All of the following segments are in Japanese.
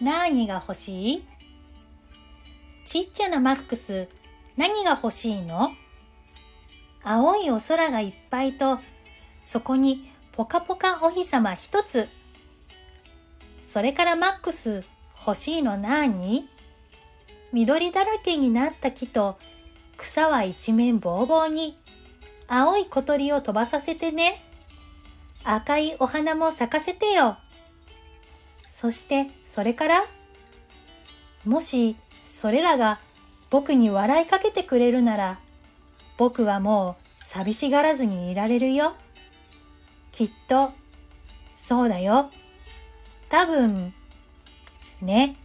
何が欲しい？ちっちゃなマックス、何が欲しいの？青いお空がいっぱいと、そこにポカポカお日様一つ。それからマックス、欲しいの何？緑だらけになった木と、草は一面ぼうぼうに、青い小鳥を飛ばさせてね。赤いお花も咲かせてよ。そして、それから？もし、それらが僕に笑いかけてくれるなら、僕はもう寂しがらずにいられるよ。きっと、そうだよ。多分、ね。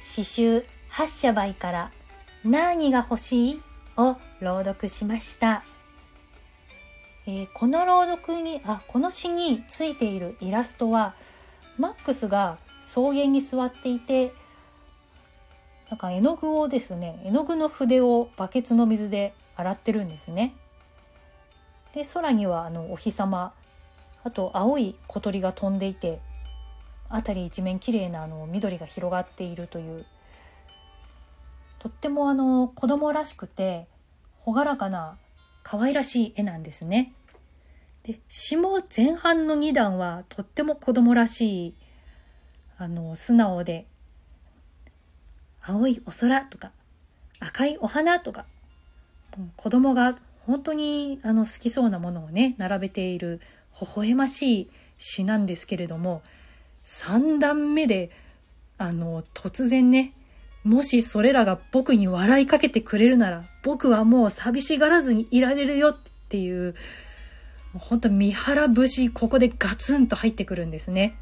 詩集八社倍から何が欲しい？を朗読しました。えー、この朗読に、あ、この詩についているイラストは、マックスが草原に座っていて、なんか絵の具をですね、絵の具の筆をバケツの水で洗ってるんですね。で、空にはあのお日様、あと青い小鳥が飛んでいて、辺り一面綺麗なあの緑が広がっているという、とってもあの子供らしくて、朗らかな可愛らしい絵なんですね。で詩も前半の2段はとっても子供らしいあの素直で青いお空とか赤いお花とか子供が本当にあの好きそうなものをね並べている微笑ましい詩なんですけれども3段目であの突然ねもしそれらが僕に笑いかけてくれるなら僕はもう寂しがらずにいられるよっていう本当三原節ここでガツンと入ってくるんですね。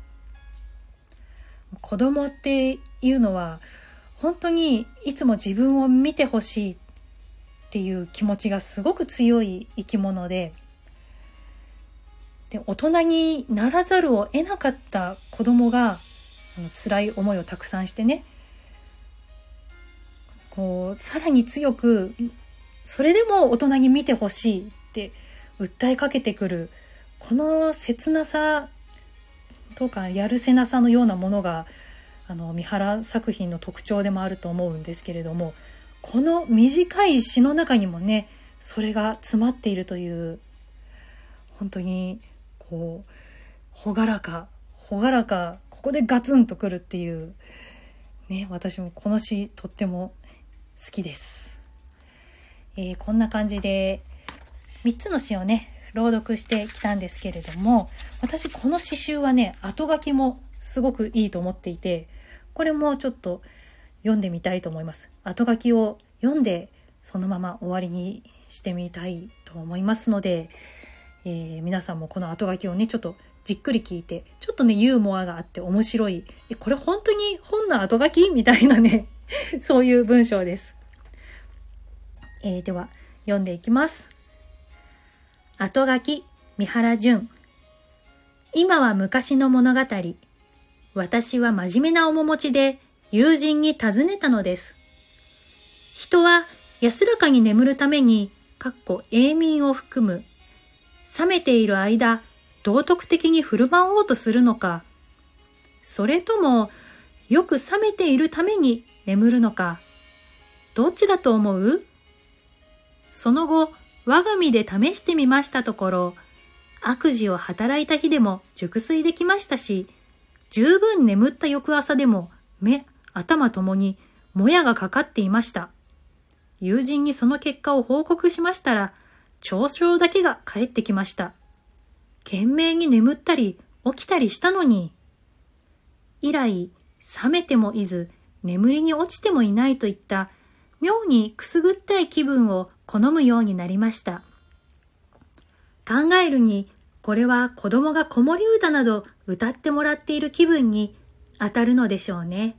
子供っていうのは本当にいつも自分を見てほしいっていう気持ちがすごく強い生き物でで大人にならざるを得なかった子供が辛い思いをたくさんしてねこうさらに強くそれでも大人に見てほしいって訴えかけてくるこの切なさとかやるせなさのようなものがあの三原作品の特徴でもあると思うんですけれどもこの短い詩の中にもねそれが詰まっているという本当にこう朗らか朗らかここでガツンとくるっていうね私もこの詩とっても好きです。えー、こんな感じで3つの詩をね朗読してきたんですけれども私この詩集はね後書きもすごくいいと思っていてこれもちょっと読んでみたいと思います。後書きを読んでそのまま終わりにしてみたいと思いますので、えー、皆さんもこの後書きをねちょっとじっくり聞いてちょっとねユーモアがあって面白いえこれ本当に本の後書き？みたいなね そういう文章です。えー、では読んでいきます。後書き、三原淳。今は昔の物語。私は真面目な面持ちで友人に尋ねたのです。人は安らかに眠るために、かっこ永眠を含む、冷めている間、道徳的に振る舞おうとするのか、それとも、よく冷めているために眠るのか、どっちだと思う？その後、我が身で試してみましたところ、悪事を働いた日でも熟睡できましたし、十分眠った翌朝でも目、頭ともにもやがかかっていました。友人にその結果を報告しましたら、嘲笑だけが返ってきました。懸命に眠ったり起きたりしたのに。以来、冷めてもいず、眠りに落ちてもいないといった妙にくすぐったい気分を好むようになりました。考えるに、これは子供が子守歌など歌ってもらっている気分に当たるのでしょうね。